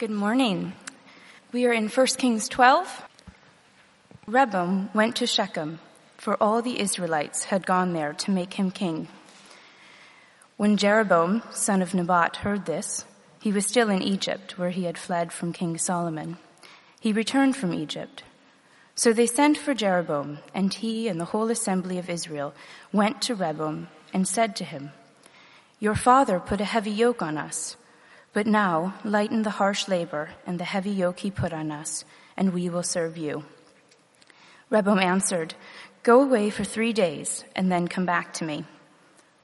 Good morning. We are in 1 Kings 12. Rehoboam went to Shechem, for all the Israelites had gone there to make him king. When Jeroboam, son of Nebat, heard this, he was still in Egypt, where he had fled from King Solomon. He returned from Egypt. So they sent for Jeroboam, and he and the whole assembly of Israel went to Rehoboam and said to him, Your father put a heavy yoke on us but now lighten the harsh labor and the heavy yoke he put on us, and we will serve you. Rehoboam answered, Go away for three days, and then come back to me.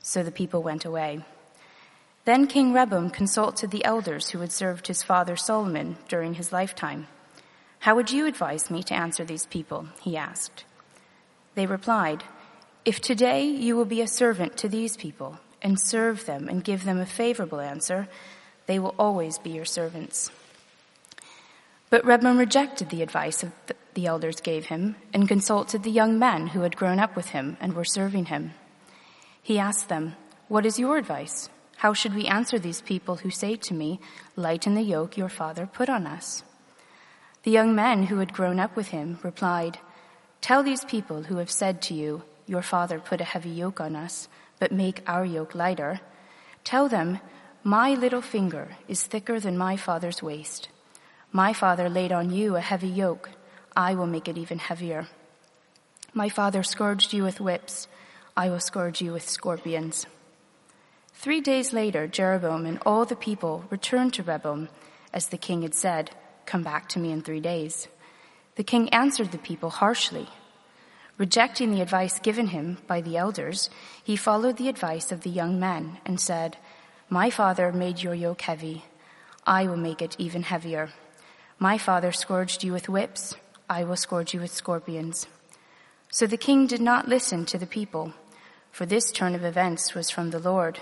So the people went away. Then King Rehoboam consulted the elders who had served his father Solomon during his lifetime. How would you advise me to answer these people? he asked. They replied, If today you will be a servant to these people, and serve them and give them a favorable answer, they will always be your servants. But Rehoboam rejected the advice the elders gave him and consulted the young men who had grown up with him and were serving him. He asked them, What is your advice? How should we answer these people who say to me, Lighten the yoke your father put on us? The young men who had grown up with him replied, Tell these people who have said to you, Your father put a heavy yoke on us, but make our yoke lighter. Tell them, my little finger is thicker than my father's waist. My father laid on you a heavy yoke. I will make it even heavier. My father scourged you with whips. I will scourge you with scorpions. Three days later, Jeroboam and all the people returned to Rehoboam, as the king had said, Come back to me in three days. The king answered the people harshly. Rejecting the advice given him by the elders, he followed the advice of the young men and said, my father made your yoke heavy. I will make it even heavier. My father scourged you with whips. I will scourge you with scorpions. So the king did not listen to the people, for this turn of events was from the Lord,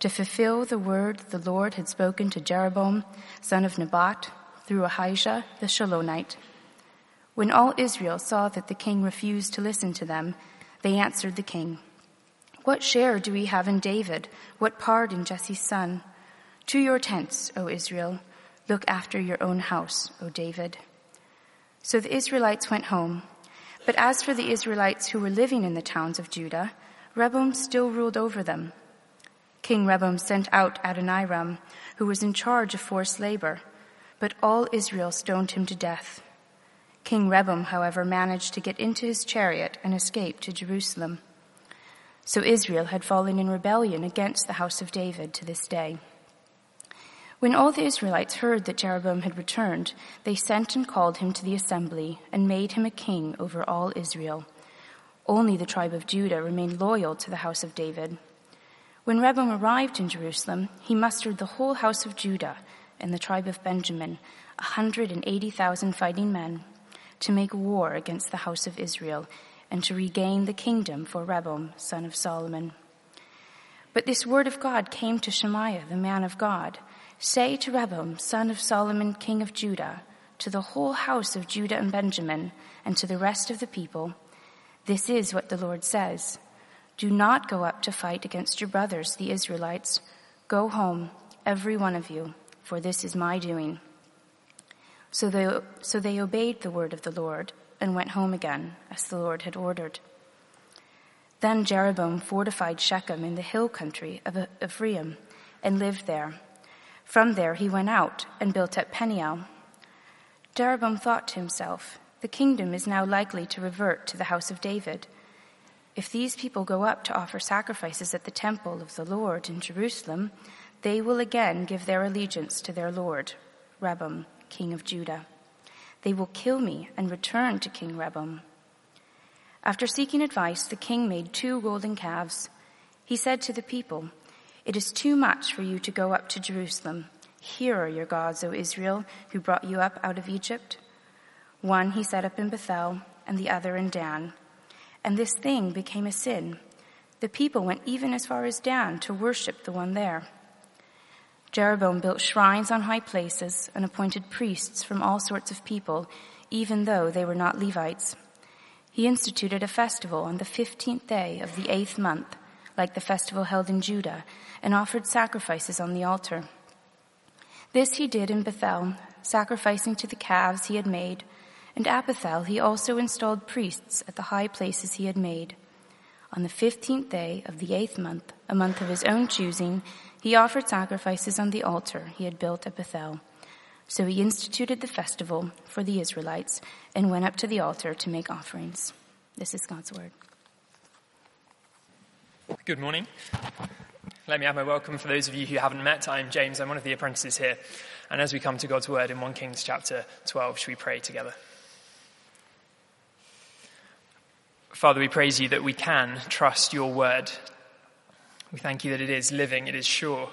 to fulfill the word the Lord had spoken to Jeroboam, son of Nebat, through Ahijah the Shilonite. When all Israel saw that the king refused to listen to them, they answered the king, what share do we have in David? What part in Jesse's son? To your tents, O Israel. Look after your own house, O David. So the Israelites went home. But as for the Israelites who were living in the towns of Judah, Rehoboam still ruled over them. King Rehoboam sent out Adoniram, who was in charge of forced labor, but all Israel stoned him to death. King Rehoboam, however, managed to get into his chariot and escape to Jerusalem. So Israel had fallen in rebellion against the house of David to this day. When all the Israelites heard that Jeroboam had returned, they sent and called him to the assembly and made him a king over all Israel. Only the tribe of Judah remained loyal to the house of David. When Rehoboam arrived in Jerusalem, he mustered the whole house of Judah and the tribe of Benjamin, a 180,000 fighting men, to make war against the house of Israel and to regain the kingdom for Rehoboam, son of Solomon. But this word of God came to Shemaiah, the man of God. Say to Rehoboam, son of Solomon, king of Judah, to the whole house of Judah and Benjamin, and to the rest of the people, this is what the Lord says. Do not go up to fight against your brothers, the Israelites. Go home, every one of you, for this is my doing. So they, so they obeyed the word of the Lord and went home again, as the Lord had ordered. Then Jeroboam fortified Shechem in the hill country of Ephraim and lived there. From there he went out and built at Peniel. Jeroboam thought to himself, The kingdom is now likely to revert to the house of David. If these people go up to offer sacrifices at the temple of the Lord in Jerusalem, they will again give their allegiance to their Lord, Rehoboam, king of Judah. They will kill me and return to King Rehoboam. After seeking advice, the king made two golden calves. He said to the people, It is too much for you to go up to Jerusalem. Here are your gods, O Israel, who brought you up out of Egypt. One he set up in Bethel, and the other in Dan. And this thing became a sin. The people went even as far as Dan to worship the one there. Jeroboam built shrines on high places and appointed priests from all sorts of people, even though they were not Levites. He instituted a festival on the fifteenth day of the eighth month, like the festival held in Judah, and offered sacrifices on the altar. This he did in Bethel, sacrificing to the calves he had made, and at Bethel he also installed priests at the high places he had made. On the fifteenth day of the eighth month, a month of his own choosing, he offered sacrifices on the altar he had built at Bethel. So he instituted the festival for the Israelites and went up to the altar to make offerings. This is God's word. Good morning. Let me add my welcome for those of you who haven't met. I'm James, I'm one of the apprentices here. And as we come to God's word in 1 Kings chapter 12, should we pray together? Father, we praise you that we can trust your word. We thank you that it is living, it is sure.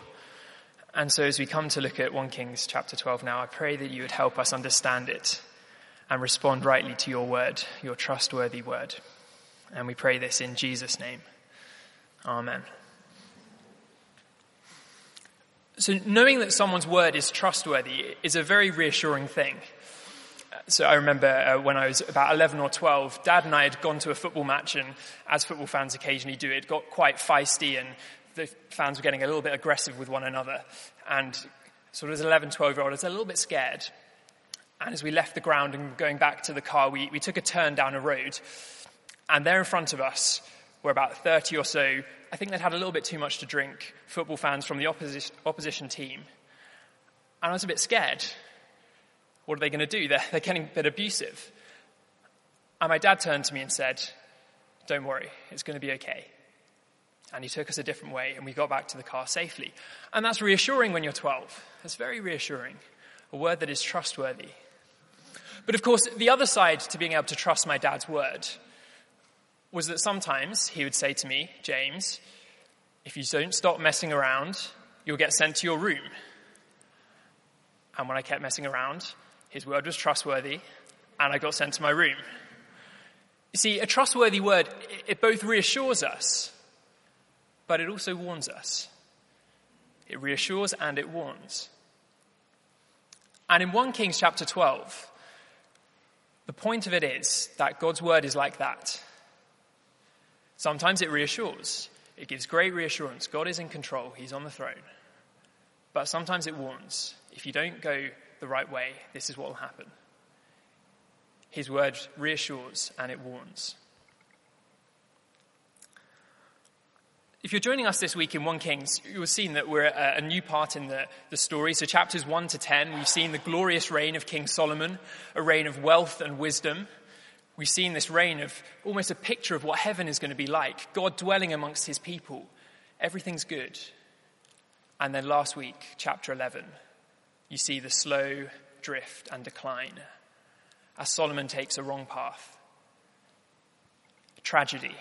And so as we come to look at 1 Kings chapter 12 now, I pray that you would help us understand it and respond rightly to your word, your trustworthy word. And we pray this in Jesus' name. Amen. So, knowing that someone's word is trustworthy is a very reassuring thing. So, I remember uh, when I was about 11 or 12, Dad and I had gone to a football match, and as football fans occasionally do, it got quite feisty, and the fans were getting a little bit aggressive with one another. And sort of as an 11, 12 year old, I was a little bit scared. And as we left the ground and going back to the car, we, we took a turn down a road, and there in front of us were about 30 or so I think they'd had a little bit too much to drink, football fans from the opposition, opposition team. And I was a bit scared. What are they going to do? They're, they're getting a bit abusive. And my dad turned to me and said, Don't worry, it's going to be okay. And he took us a different way, and we got back to the car safely. And that's reassuring when you're 12. That's very reassuring. A word that is trustworthy. But of course, the other side to being able to trust my dad's word was that sometimes he would say to me, James, if you don't stop messing around, you'll get sent to your room. And when I kept messing around, his word was trustworthy, and I got sent to my room. You see, a trustworthy word, it both reassures us, but it also warns us. It reassures and it warns. And in 1 Kings chapter 12, the point of it is that God's word is like that. Sometimes it reassures. It gives great reassurance. God is in control. He's on the throne. But sometimes it warns. If you don't go the right way, this is what will happen. His word reassures and it warns. If you're joining us this week in 1 Kings, you'll have seen that we're a new part in the, the story. So, chapters 1 to 10, we've seen the glorious reign of King Solomon, a reign of wealth and wisdom. We've seen this reign of almost a picture of what heaven is going to be like God dwelling amongst his people. Everything's good. And then last week, chapter 11, you see the slow drift and decline as Solomon takes a wrong path. Tragedy.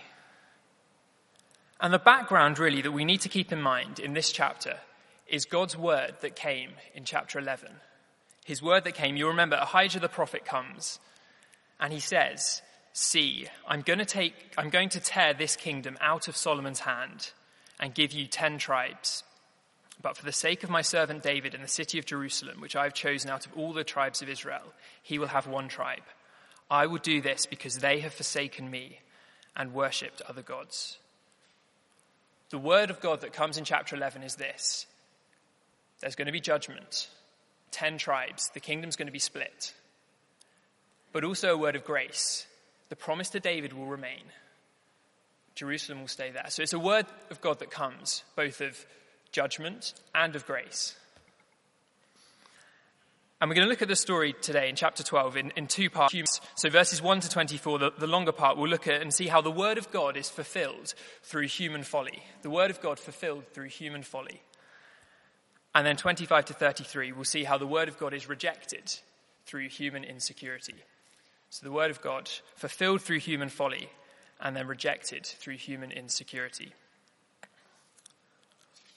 And the background, really, that we need to keep in mind in this chapter is God's word that came in chapter 11. His word that came, you remember, Ahijah the prophet comes and he says, See, I'm going to take, I'm going to tear this kingdom out of Solomon's hand and give you ten tribes. But for the sake of my servant David and the city of Jerusalem, which I have chosen out of all the tribes of Israel, he will have one tribe. I will do this because they have forsaken me and worshipped other gods. The word of God that comes in chapter 11 is this there's going to be judgment, ten tribes, the kingdom's going to be split but also a word of grace. The promise to David will remain. Jerusalem will stay there. So it's a word of God that comes, both of judgment and of grace. And we're going to look at the story today in chapter 12 in, in two parts. So, verses 1 to 24, the, the longer part, we'll look at and see how the word of God is fulfilled through human folly. The word of God fulfilled through human folly. And then 25 to 33, we'll see how the word of God is rejected through human insecurity. So the word of God, fulfilled through human folly and then rejected through human insecurity.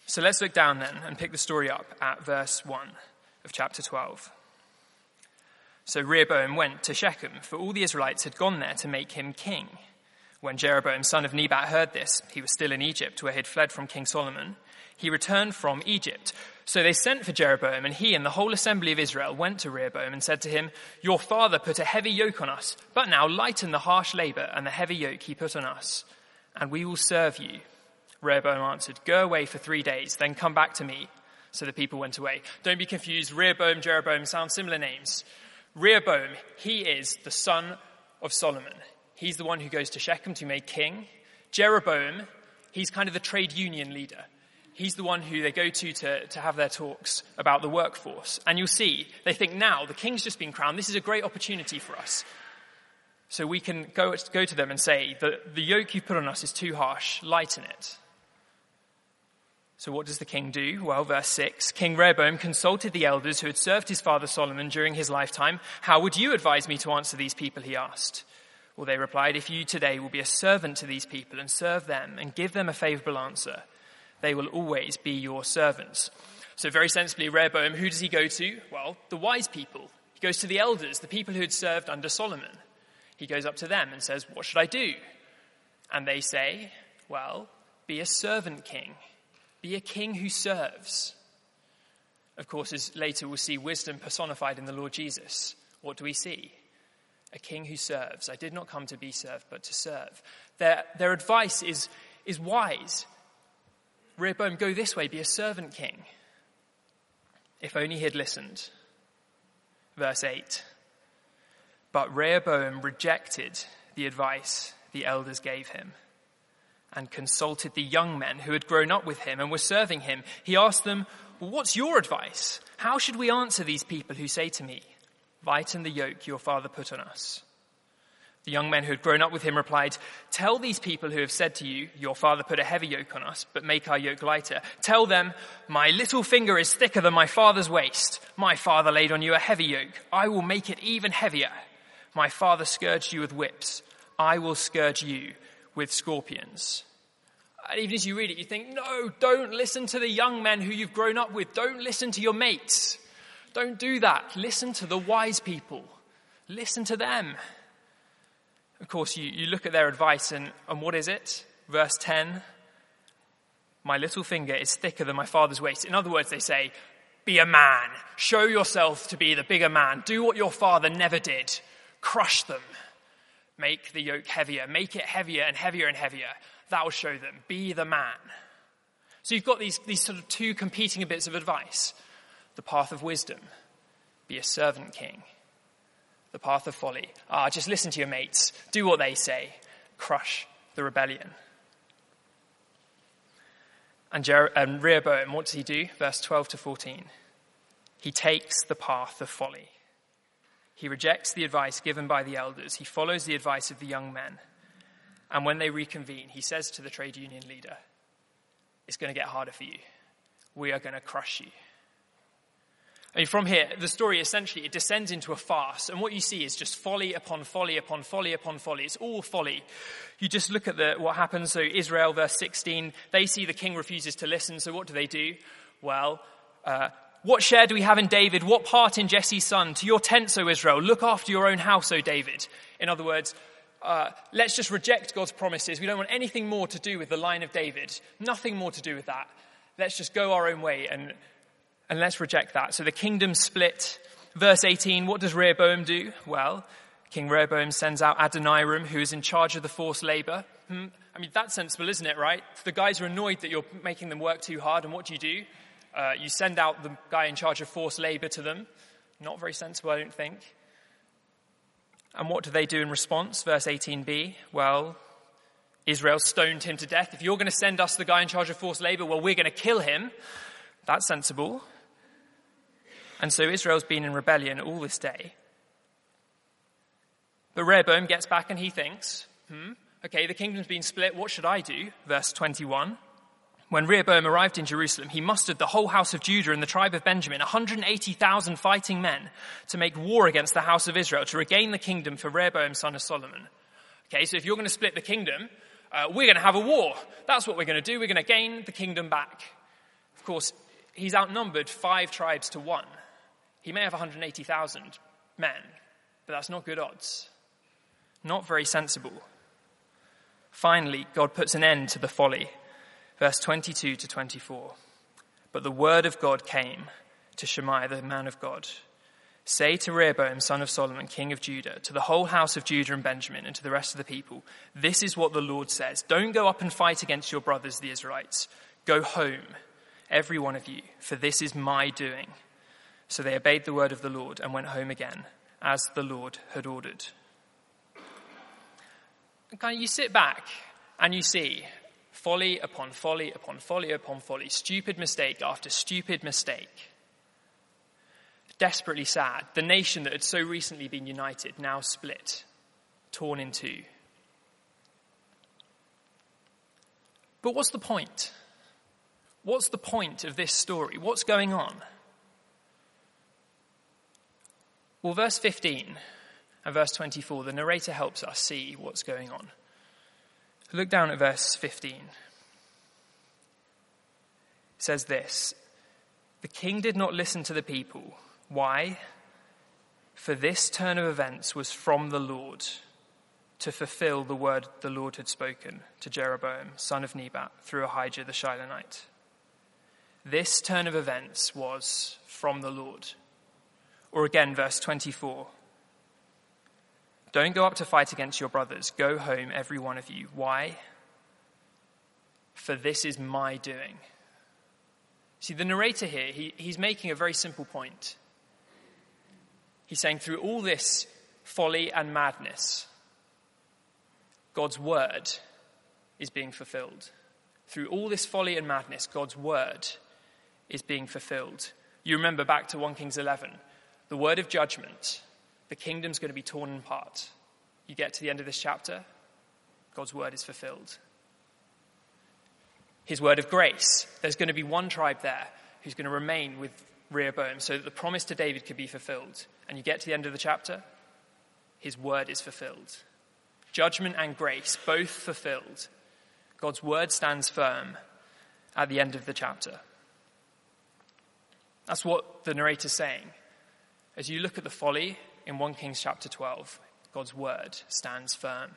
So let's look down then and pick the story up at verse 1 of chapter 12. So Rehoboam went to Shechem, for all the Israelites had gone there to make him king. When Jeroboam, son of Nebat, heard this, he was still in Egypt, where he had fled from King Solomon. He returned from Egypt. So they sent for Jeroboam, and he and the whole assembly of Israel went to Rehoboam and said to him, Your father put a heavy yoke on us, but now lighten the harsh labor and the heavy yoke he put on us, and we will serve you. Rehoboam answered, Go away for three days, then come back to me. So the people went away. Don't be confused. Rehoboam, Jeroboam sound similar names. Rehoboam, he is the son of Solomon. He's the one who goes to Shechem to be made king. Jeroboam, he's kind of the trade union leader. He's the one who they go to, to to have their talks about the workforce. And you'll see, they think now, the king's just been crowned. This is a great opportunity for us. So we can go, go to them and say, the, the yoke you put on us is too harsh. Lighten it. So what does the king do? Well, verse 6 King Rehoboam consulted the elders who had served his father Solomon during his lifetime. How would you advise me to answer these people? He asked. Well, they replied, If you today will be a servant to these people and serve them and give them a favorable answer, they will always be your servants. So, very sensibly, Rehoboam, who does he go to? Well, the wise people. He goes to the elders, the people who had served under Solomon. He goes up to them and says, What should I do? And they say, Well, be a servant king. Be a king who serves. Of course, as later we'll see wisdom personified in the Lord Jesus. What do we see? A king who serves. I did not come to be served, but to serve. Their, their advice is, is wise. Rehoboam, go this way, be a servant king. If only he had listened. Verse 8. But Rehoboam rejected the advice the elders gave him and consulted the young men who had grown up with him and were serving him. He asked them, well, What's your advice? How should we answer these people who say to me, Lighten the yoke your father put on us? The young men who had grown up with him replied, Tell these people who have said to you, Your father put a heavy yoke on us, but make our yoke lighter. Tell them, My little finger is thicker than my father's waist. My father laid on you a heavy yoke. I will make it even heavier. My father scourged you with whips. I will scourge you with scorpions. And even as you read it, you think, no, don't listen to the young men who you've grown up with. Don't listen to your mates. Don't do that. Listen to the wise people. Listen to them. Of course, you, you look at their advice, and, and what is it? Verse 10 My little finger is thicker than my father's waist. In other words, they say, Be a man. Show yourself to be the bigger man. Do what your father never did. Crush them. Make the yoke heavier. Make it heavier and heavier and heavier. That will show them. Be the man. So you've got these, these sort of two competing bits of advice. The path of wisdom. Be a servant king. The path of folly. Ah, just listen to your mates. Do what they say. Crush the rebellion. And, Jer- and Rehoboam, what does he do? Verse 12 to 14. He takes the path of folly. He rejects the advice given by the elders. He follows the advice of the young men. And when they reconvene, he says to the trade union leader, It's going to get harder for you. We are going to crush you. I mean, from here, the story essentially it descends into a farce, and what you see is just folly upon folly upon folly upon folly. It's all folly. You just look at the, what happens. So Israel, verse 16, they see the king refuses to listen. So what do they do? Well, uh, what share do we have in David? What part in Jesse's son? To your tents, O Israel. Look after your own house, O David. In other words, uh, let's just reject God's promises. We don't want anything more to do with the line of David. Nothing more to do with that. Let's just go our own way and, and let's reject that. So the kingdom split. Verse 18, what does Rehoboam do? Well, King Rehoboam sends out Adoniram, who is in charge of the forced labor. Hmm, I mean, that's sensible, isn't it, right? The guys are annoyed that you're making them work too hard, and what do you do? Uh, you send out the guy in charge of forced labor to them. Not very sensible, I don't think. And what do they do in response? Verse 18b. Well, Israel stoned him to death. If you're going to send us the guy in charge of forced labor, well, we're going to kill him. That's sensible. And so Israel's been in rebellion all this day. But Rehoboam gets back and he thinks, hmm, okay, the kingdom's been split. What should I do? Verse 21. When Rehoboam arrived in Jerusalem, he mustered the whole house of Judah and the tribe of Benjamin, 180,000 fighting men, to make war against the house of Israel, to regain the kingdom for Rehoboam, son of Solomon. Okay, so if you're going to split the kingdom, uh, we're going to have a war. That's what we're going to do. We're going to gain the kingdom back. Of course, he's outnumbered five tribes to one. He may have 180,000 men, but that's not good odds. Not very sensible. Finally, God puts an end to the folly verse 22 to 24. But the word of God came to Shemaiah, the man of God. Say to Rehoboam, son of Solomon, king of Judah, to the whole house of Judah and Benjamin, and to the rest of the people, this is what the Lord says. Don't go up and fight against your brothers, the Israelites. Go home every one of you, for this is my doing. So they obeyed the word of the Lord and went home again, as the Lord had ordered. Of, you sit back and you see folly upon folly upon folly upon folly, stupid mistake after stupid mistake. Desperately sad. The nation that had so recently been united now split, torn in two. But what's the point? What's the point of this story? What's going on? Well, verse 15 and verse 24, the narrator helps us see what's going on. Look down at verse 15. It says this The king did not listen to the people. Why? For this turn of events was from the Lord to fulfill the word the Lord had spoken to Jeroboam, son of Nebat, through Ahijah the Shilonite. This turn of events was from the Lord. Or again, verse 24. Don't go up to fight against your brothers. Go home, every one of you. Why? For this is my doing. See, the narrator here, he, he's making a very simple point. He's saying, through all this folly and madness, God's word is being fulfilled. Through all this folly and madness, God's word is being fulfilled. You remember back to 1 Kings 11, the word of judgment, the kingdom's going to be torn apart. You get to the end of this chapter, God's word is fulfilled. His word of grace, there's going to be one tribe there who's going to remain with Rehoboam so that the promise to David could be fulfilled. And you get to the end of the chapter, his word is fulfilled. Judgment and grace, both fulfilled. God's word stands firm at the end of the chapter. That's what the narrator's saying. As you look at the folly in 1 Kings chapter 12, God's word stands firm.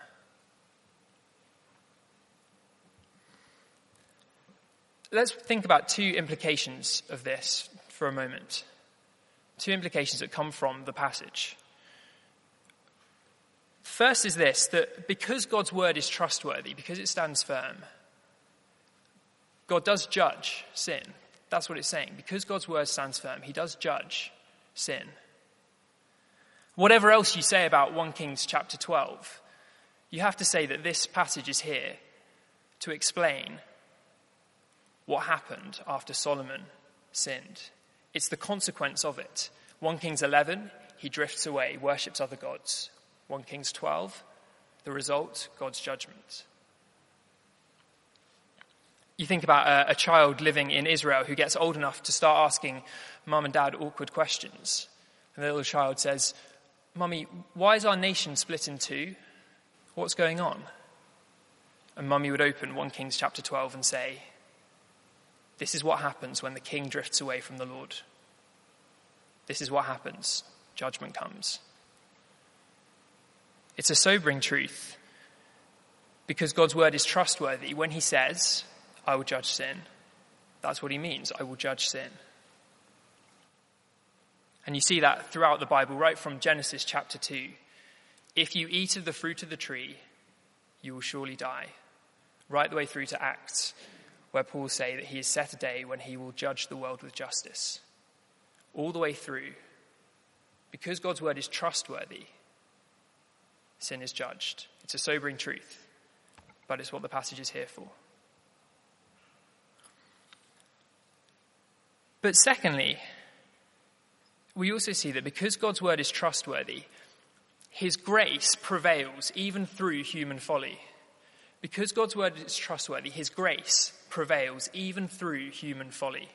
Let's think about two implications of this for a moment. Two implications that come from the passage. First is this that because God's word is trustworthy, because it stands firm, God does judge sin. That's what it's saying. Because God's word stands firm, he does judge sin. Whatever else you say about 1 Kings chapter 12, you have to say that this passage is here to explain what happened after Solomon sinned. It's the consequence of it. 1 Kings 11, he drifts away, worships other gods. 1 Kings 12, the result, God's judgment. You think about a, a, child living in Israel who gets old enough to start asking mum and dad awkward questions. And the little child says, Mummy, why is our nation split in two? What's going on? And mummy would open 1 Kings chapter 12 and say, This is what happens when the king drifts away from the Lord. This is what happens. Judgment comes. It's a sobering truth because God's word is trustworthy. When he says, I will judge sin, that's what he means. I will judge sin. And you see that throughout the Bible, right from Genesis chapter 2. If you eat of the fruit of the tree, you will surely die. Right the way through to Acts, where Paul say that he has set a day when he will judge the world with justice. All the way through, because God's word is trustworthy, sin is judged. It's a sobering truth, but it's what the passage is here for. But secondly, we also see that because God's word is trustworthy, his grace prevails even through human folly. Because God's word is trustworthy, his grace prevails even through human folly.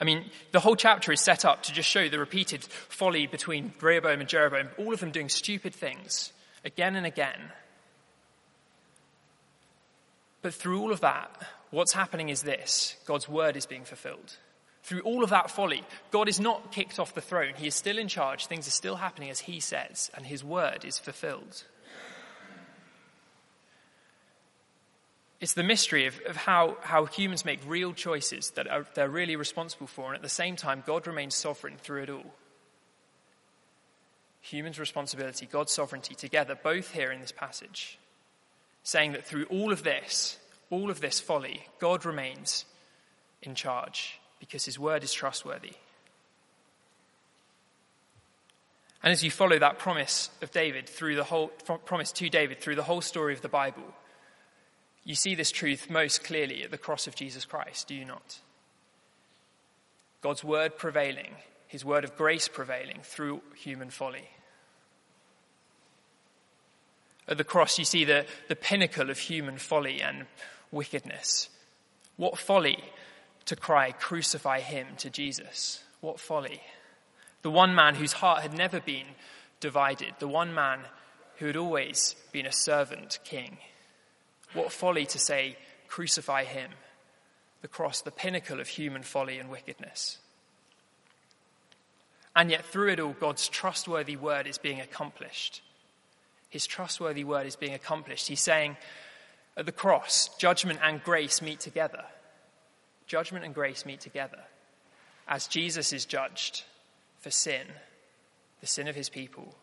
I mean, the whole chapter is set up to just show the repeated folly between Rehoboam and Jeroboam, all of them doing stupid things again and again. But through all of that, what's happening is this God's word is being fulfilled. Through all of that folly, God is not kicked off the throne. He is still in charge. Things are still happening as He says, and His word is fulfilled. It's the mystery of, of how, how humans make real choices that are, they're really responsible for, and at the same time, God remains sovereign through it all. Humans' responsibility, God's sovereignty together, both here in this passage, saying that through all of this, all of this folly, God remains in charge because his word is trustworthy. And as you follow that promise of David through the whole promise to David through the whole story of the Bible, you see this truth most clearly at the cross of Jesus Christ, do you not? God's word prevailing, his word of grace prevailing through human folly. At the cross, you see the, the pinnacle of human folly and wickedness. What folly to cry, Crucify him to Jesus. What folly. The one man whose heart had never been divided, the one man who had always been a servant king. What folly to say, Crucify him. The cross, the pinnacle of human folly and wickedness. And yet, through it all, God's trustworthy word is being accomplished. His trustworthy word is being accomplished. He's saying, at the cross, judgment and grace meet together. Judgment and grace meet together. As Jesus is judged for sin, the sin of his people,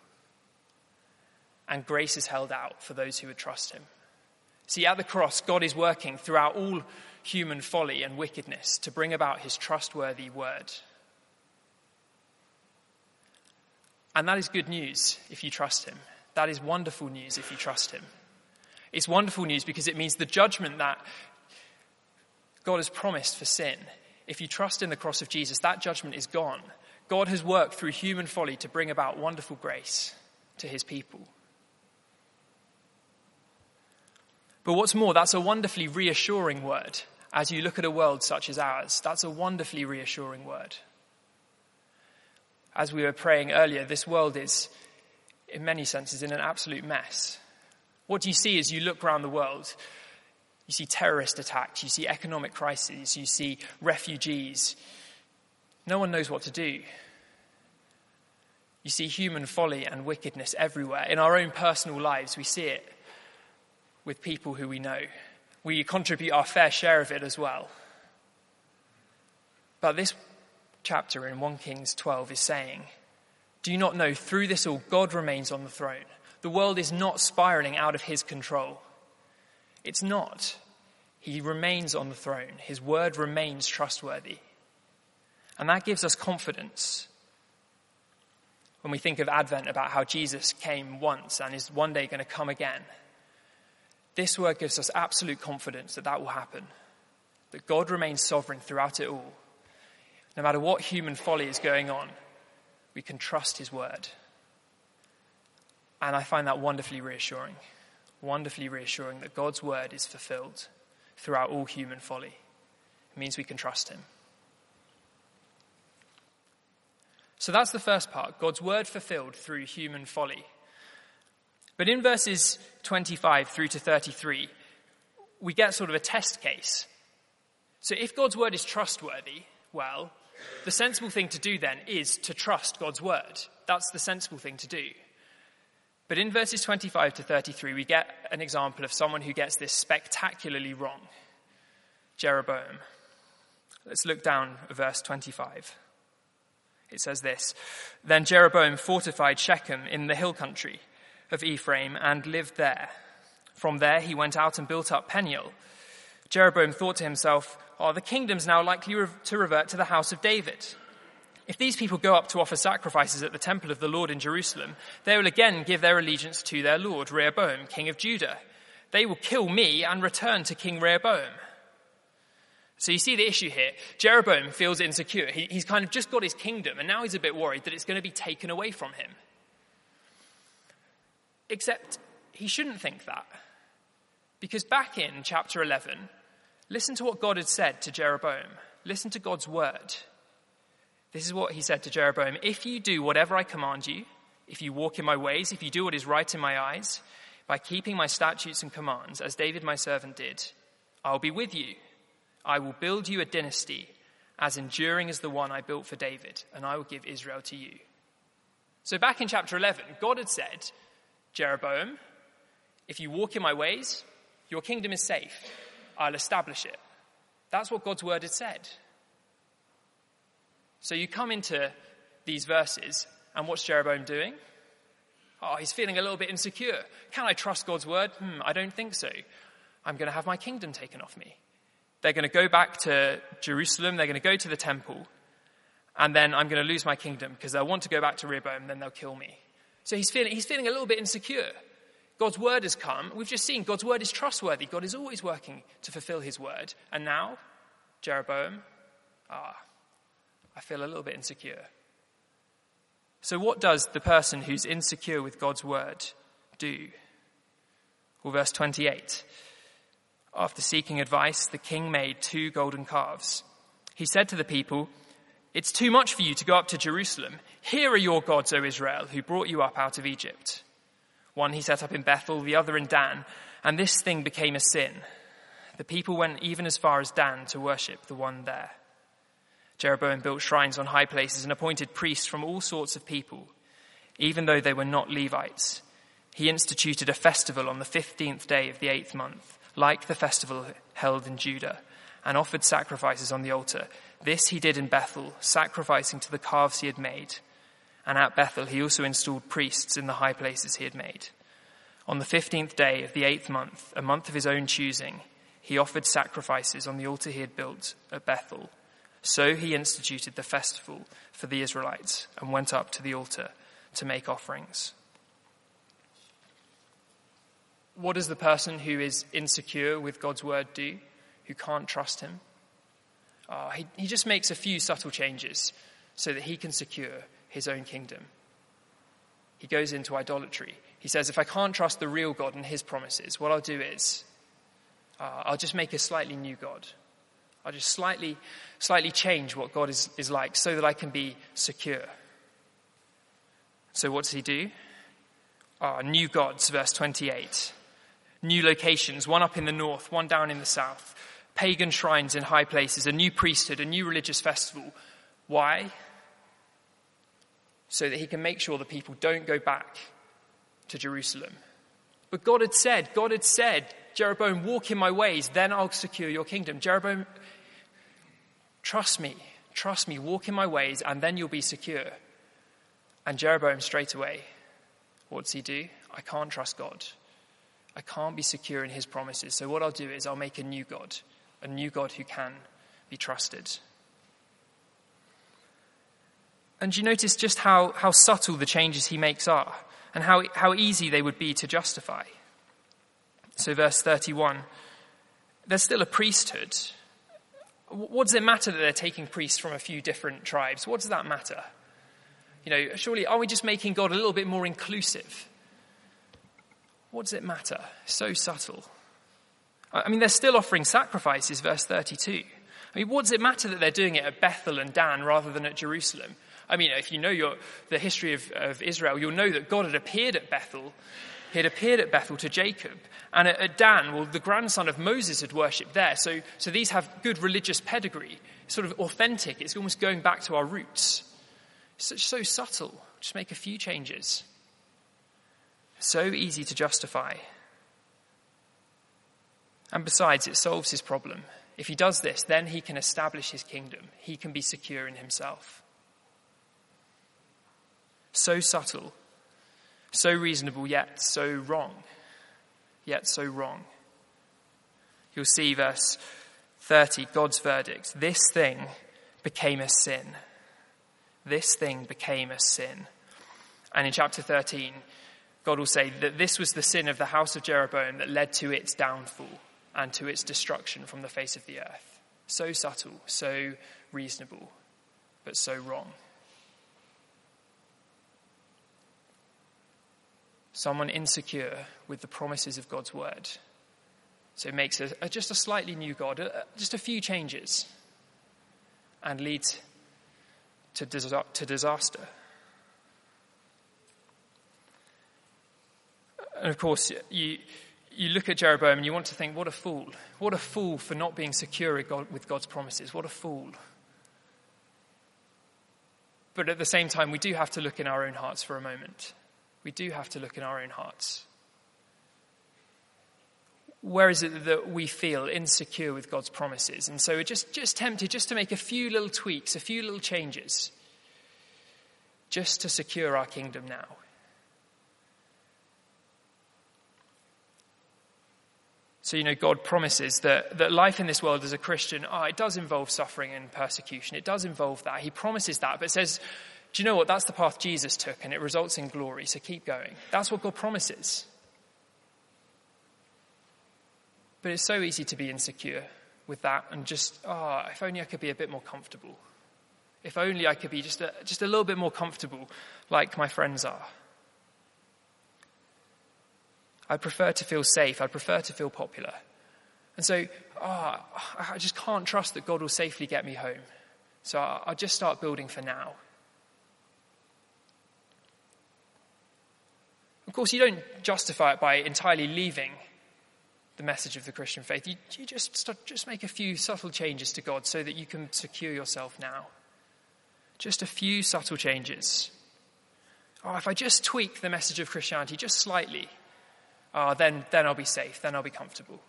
and grace is held out for those who would trust him. See, at the cross, God is working throughout all human folly and wickedness to bring about his trustworthy word. And that is good news if you trust him. That is wonderful news if you trust Him. It's wonderful news because it means the judgment that God has promised for sin, if you trust in the cross of Jesus, that judgment is gone. God has worked through human folly to bring about wonderful grace to His people. But what's more, that's a wonderfully reassuring word as you look at a world such as ours. That's a wonderfully reassuring word. As we were praying earlier, this world is in many senses, in an absolute mess. What do you see as you look around the world? You see terrorist attacks, you see economic crises, you see refugees. No one knows what to do. You see human folly and wickedness everywhere. In our own personal lives, we see it with people who we know. We contribute our fair share of it as well. But this chapter in 1 Kings 12 is saying, do you not know through this all God remains on the throne? The world is not spiraling out of his control. It's not. He remains on the throne. His word remains trustworthy. And that gives us confidence when we think of Advent about how Jesus came once and is one day going to come again. This word gives us absolute confidence that that will happen, that God remains sovereign throughout it all. No matter what human folly is going on, we can trust his word. And I find that wonderfully reassuring. Wonderfully reassuring that God's word is fulfilled throughout all human folly. It means we can trust him. So that's the first part God's word fulfilled through human folly. But in verses 25 through to 33, we get sort of a test case. So if God's word is trustworthy, well, the sensible thing to do then is to trust God's word. That's the sensible thing to do. But in verses 25 to 33, we get an example of someone who gets this spectacularly wrong Jeroboam. Let's look down at verse 25. It says this Then Jeroboam fortified Shechem in the hill country of Ephraim and lived there. From there he went out and built up Peniel. Jeroboam thought to himself, are the kingdom's now likely to revert to the house of David. If these people go up to offer sacrifices at the temple of the Lord in Jerusalem, they will again give their allegiance to their Lord, Rehoboam, king of Judah. They will kill me and return to King Rehoboam. So you see the issue here. Jeroboam feels insecure. He, he's kind of just got his kingdom, and now he's a bit worried that it's going to be taken away from him. Except he shouldn't think that. Because back in chapter 11, Listen to what God had said to Jeroboam. Listen to God's word. This is what he said to Jeroboam If you do whatever I command you, if you walk in my ways, if you do what is right in my eyes, by keeping my statutes and commands, as David my servant did, I'll be with you. I will build you a dynasty as enduring as the one I built for David, and I will give Israel to you. So, back in chapter 11, God had said, Jeroboam, if you walk in my ways, your kingdom is safe. I'll establish it. That's what God's word had said. So you come into these verses, and what's Jeroboam doing? Oh, he's feeling a little bit insecure. Can I trust God's word? Hmm, I don't think so. I'm going to have my kingdom taken off me. They're going to go back to Jerusalem, they're going to go to the temple, and then I'm going to lose my kingdom because they'll want to go back to Rehoboam, then they'll kill me. So he's feeling, he's feeling a little bit insecure. God's word has come. We've just seen God's word is trustworthy. God is always working to fulfill his word. And now, Jeroboam, ah, I feel a little bit insecure. So, what does the person who's insecure with God's word do? Well, verse 28. After seeking advice, the king made two golden calves. He said to the people, It's too much for you to go up to Jerusalem. Here are your gods, O Israel, who brought you up out of Egypt. One he set up in Bethel, the other in Dan, and this thing became a sin. The people went even as far as Dan to worship the one there. Jeroboam built shrines on high places and appointed priests from all sorts of people, even though they were not Levites. He instituted a festival on the 15th day of the eighth month, like the festival held in Judah, and offered sacrifices on the altar. This he did in Bethel, sacrificing to the calves he had made. And at Bethel he also installed priests in the high places he had made. On the 15th day of the eighth month, a month of his own choosing, he offered sacrifices on the altar he had built at Bethel. So he instituted the festival for the Israelites and went up to the altar to make offerings. What does the person who is insecure with God's word do, who can't trust him? Uh, he, he just makes a few subtle changes so that he can secure his own kingdom. He goes into idolatry. He says, if I can't trust the real God and his promises, what I'll do is uh, I'll just make a slightly new God. I'll just slightly, slightly change what God is, is like so that I can be secure. So, what does he do? Ah, new gods, verse 28. New locations, one up in the north, one down in the south. Pagan shrines in high places, a new priesthood, a new religious festival. Why? So that he can make sure the people don't go back to Jerusalem. But God had said, God had said, Jeroboam, walk in my ways, then I'll secure your kingdom. Jeroboam Trust me, trust me, walk in my ways, and then you'll be secure. And Jeroboam straight away, what does he do? I can't trust God. I can't be secure in his promises. So what I'll do is I'll make a new God, a new God who can be trusted. And you notice just how, how subtle the changes he makes are and how, how easy they would be to justify. So, verse 31 there's still a priesthood, what does it matter that they're taking priests from a few different tribes? What does that matter? You know, surely are we just making God a little bit more inclusive? What does it matter? So subtle. I mean, they're still offering sacrifices, verse 32. I mean, what does it matter that they're doing it at Bethel and Dan rather than at Jerusalem? I mean, if you know your, the history of, of Israel, you'll know that God had appeared at Bethel he had appeared at Bethel to Jacob. And at, Dan, well, the grandson of Moses had worshipped there. So, so these have good religious pedigree, sort of authentic. It's almost going back to our roots. It's so subtle. Just make a few changes. So easy to justify. And besides, it solves his problem. If he does this, then he can establish his kingdom. He can be secure in himself. So subtle, so reasonable, yet so wrong. Yet so wrong. You'll see verse 30, God's verdict. This thing became a sin. This thing became a sin. And in chapter 13, God will say that this was the sin of the house of Jeroboam that led to its downfall and to its destruction from the face of the earth. So subtle, so reasonable, but so wrong. Someone insecure with the promises of God's word. So it makes a, a, just a slightly new God, a, just a few changes, and leads to, to disaster. And of course, you, you look at Jeroboam and you want to think, what a fool. What a fool for not being secure with God's promises. What a fool. But at the same time, we do have to look in our own hearts for a moment we do have to look in our own hearts. Where is it that we feel insecure with God's promises? And so we're just, just tempted just to make a few little tweaks, a few little changes, just to secure our kingdom now. So, you know, God promises that, that life in this world as a Christian, oh, it does involve suffering and persecution. It does involve that. He promises that, but says, do you know what? That's the path Jesus took and it results in glory. So keep going. That's what God promises. But it's so easy to be insecure with that and just, oh, if only I could be a bit more comfortable. If only I could be just a, just a little bit more comfortable like my friends are. I prefer to feel safe. I prefer to feel popular. And so, oh, I just can't trust that God will safely get me home. So I'll just start building for now. Of course, you don't justify it by entirely leaving the message of the Christian faith. You, you just, start, just make a few subtle changes to God so that you can secure yourself now. Just a few subtle changes. Oh, if I just tweak the message of Christianity just slightly, oh, then, then I'll be safe, then I'll be comfortable.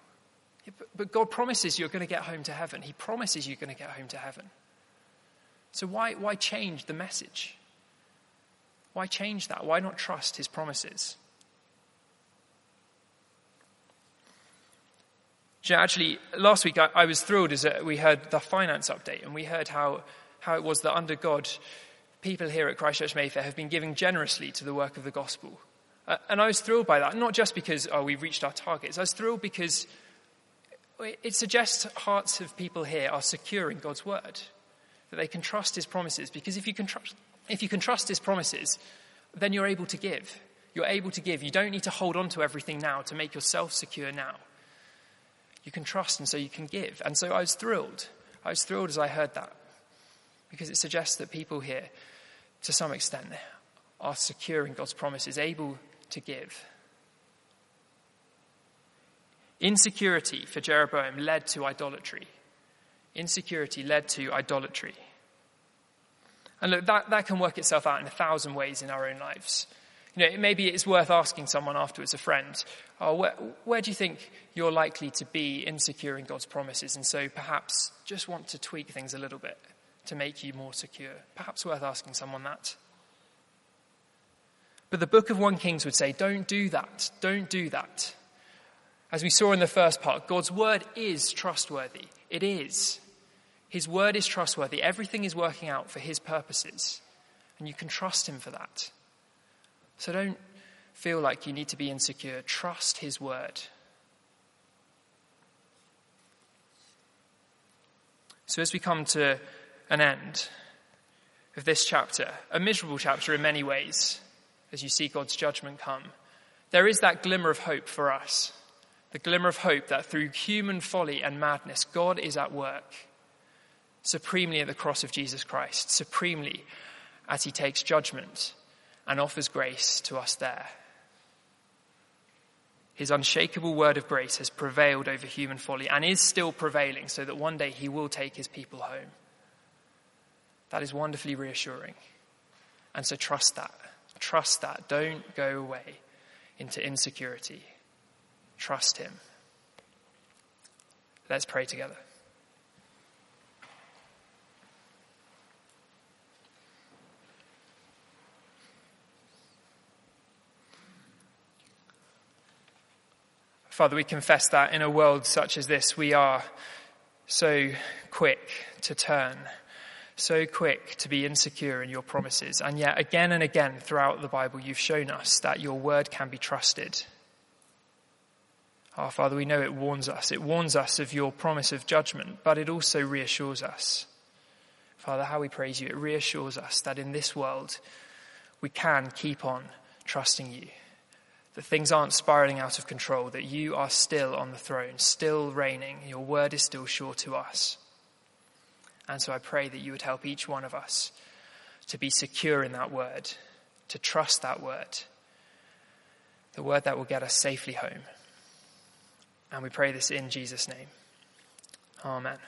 Yeah, but, but God promises you're going to get home to heaven. He promises you're going to get home to heaven. So why, why change the message? Why change that? Why not trust his promises? Actually, last week I, I was thrilled as we heard the finance update and we heard how, how it was that under God, people here at Christchurch Mayfair have been giving generously to the work of the gospel. Uh, and I was thrilled by that, not just because, oh, we've reached our targets. I was thrilled because it suggests hearts of people here are secure in God's word, that they can trust his promises. Because if you can trust, if you can trust his promises, then you're able to give. You're able to give. You don't need to hold on to everything now to make yourself secure now. You can trust, and so you can give. And so I was thrilled. I was thrilled as I heard that because it suggests that people here, to some extent, are secure in God's promises, able to give. Insecurity for Jeroboam led to idolatry. Insecurity led to idolatry. And look, that, that can work itself out in a thousand ways in our own lives. You know, it maybe it's worth asking someone afterwards, a friend, oh, where, where do you think you're likely to be insecure in God's promises? And so perhaps just want to tweak things a little bit to make you more secure. Perhaps worth asking someone that. But the book of 1 Kings would say, don't do that. Don't do that. As we saw in the first part, God's word is trustworthy. It is. His word is trustworthy. Everything is working out for his purposes. And you can trust him for that. So don't feel like you need to be insecure. Trust his word. So as we come to an end of this chapter, a miserable chapter in many ways, as you see God's judgment come, there is that glimmer of hope for us. The glimmer of hope that through human folly and madness, God is at work supremely at the cross of Jesus Christ, supremely as he takes judgment and offers grace to us there. His unshakable word of grace has prevailed over human folly and is still prevailing so that one day he will take his people home. That is wonderfully reassuring. And so trust that. Trust that. Don't go away into insecurity. Trust him. Let's pray together. Father, we confess that in a world such as this, we are so quick to turn, so quick to be insecure in your promises. And yet, again and again throughout the Bible, you've shown us that your word can be trusted. Our oh, Father, we know it warns us. It warns us of your promise of judgment, but it also reassures us. Father, how we praise you. It reassures us that in this world, we can keep on trusting you that things aren't spiraling out of control, that you are still on the throne, still reigning. Your word is still sure to us. And so I pray that you would help each one of us to be secure in that word, to trust that word, the word that will get us safely home. And we pray this in Jesus' name. Amen.